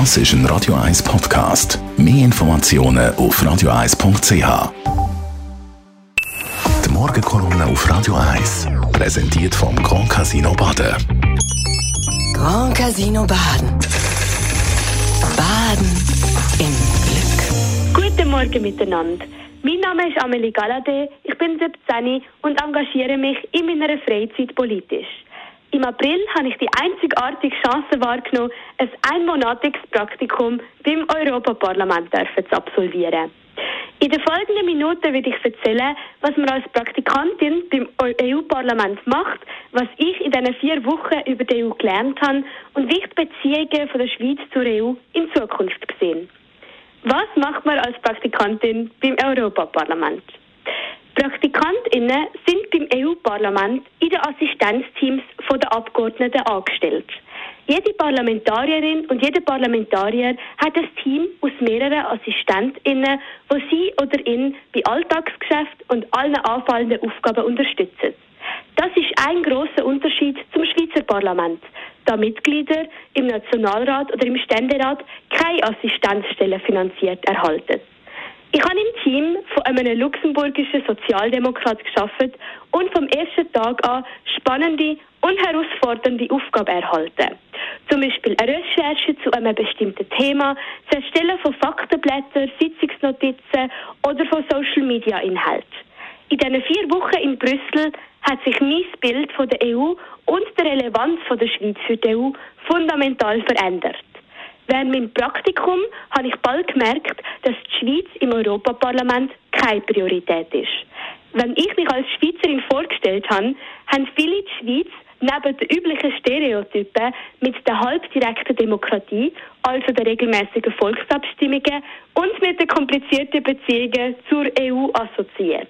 Das ist ein Radio 1 Podcast. Mehr Informationen auf radio1.ch. Die Morgenkolumne auf Radio 1 präsentiert vom Grand Casino Baden. Grand Casino Baden. Baden im Glück. Guten Morgen miteinander. Mein Name ist Amelie Galladay, ich bin 17 und engagiere mich in meiner Freizeit politisch. Im April habe ich die einzigartige Chance wahrgenommen, ein einmonatiges Praktikum beim Europaparlament zu absolvieren. In den folgenden Minuten werde ich erzählen, was man als Praktikantin beim EU-Parlament macht, was ich in diesen vier Wochen über die EU gelernt habe und wie ich die Beziehungen von der Schweiz zur EU in Zukunft sehe. Was macht man als Praktikantin beim Europaparlament? PraktikantInnen sind beim EU-Parlament in den Assistenzteams der Abgeordneten angestellt. Jede Parlamentarierin und jeder Parlamentarier hat ein Team aus mehreren AssistentInnen, wo sie oder ihn bei Alltagsgeschäft und allen anfallenden Aufgaben unterstützen. Das ist ein großer Unterschied zum Schweizer Parlament, da Mitglieder im Nationalrat oder im Ständerat keine Assistenzstellen finanziert erhalten. Ich habe im Team von einem luxemburgischen Sozialdemokrat geschafft und vom ersten Tag an spannende und herausfordernde Aufgaben erhalten. Zum Beispiel eine Recherche zu einem bestimmten Thema, das Erstellen von Faktenblättern, Sitzungsnotizen oder von Social Media Inhalten. In diesen vier Wochen in Brüssel hat sich mein Bild von der EU und der Relevanz von der Schweiz für die EU fundamental verändert. Während meinem Praktikum habe ich bald gemerkt, dass die Schweiz im Europaparlament keine Priorität ist. Wenn ich mich als Schweizerin vorgestellt habe, haben viele die Schweiz neben den üblichen Stereotypen mit der halbdirekten Demokratie, also der regelmäßigen Volksabstimmungen und mit den komplizierten Beziehungen zur EU assoziiert.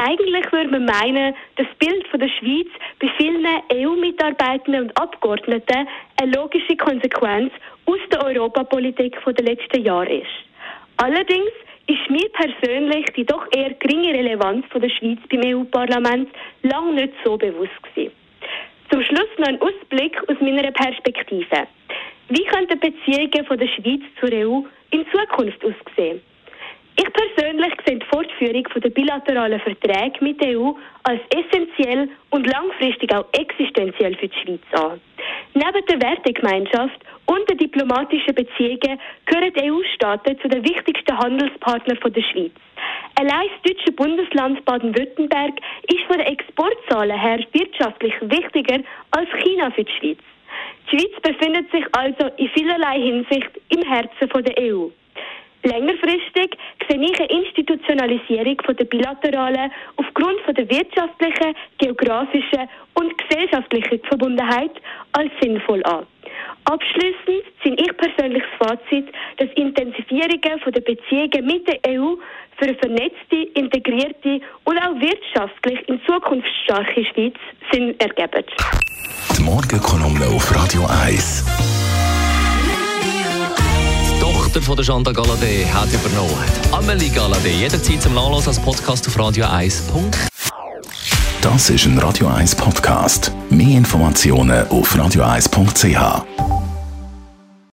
Eigentlich würde man meinen, das Bild von der Schweiz bei vielen EU-Mitarbeitenden und Abgeordneten eine logische Konsequenz aus der Europapolitik der letzten Jahre ist. Allerdings ist mir persönlich die doch eher geringe Relevanz von der Schweiz beim EU-Parlament lange nicht so bewusst gewesen. Zum Schluss noch ein Ausblick aus meiner Perspektive. Wie könnten Beziehungen von der Schweiz zur EU in Zukunft aussehen? Ich persönlich sehe die Fortführung der bilateralen Verträge mit der EU als essentiell und langfristig auch existenziell für die Schweiz an. Neben der Wertegemeinschaft und den diplomatischen Beziehungen gehören die EU-Staaten zu den wichtigsten Handelspartnern der Schweiz. Allein das deutsche Bundesland Baden-Württemberg ist von den Exportzahlen her wirtschaftlich wichtiger als China für die Schweiz. Die Schweiz befindet sich also in vielerlei Hinsicht im Herzen der EU. Längerfristig sehe ich eine Institutionalisierung der bilateralen aufgrund der wirtschaftlichen, geografischen und gesellschaftlichen Verbundenheit als sinnvoll an. Abschließend sind ich persönlich das Fazit, dass Intensivierungen der Beziehungen mit der EU für eine vernetzte, integrierte und auch wirtschaftlich in Zukunft starke Schweiz Sinn ergeben. Die Morgenkolumne auf Radio 1. Tochter von der Chanda Galadé hat übernommen. Amelie Galadé, jederzeit zum Nachlassen als Podcast auf Radio 1. Das ist ein Radio 1 Podcast. Mehr Informationen auf radio1.ch.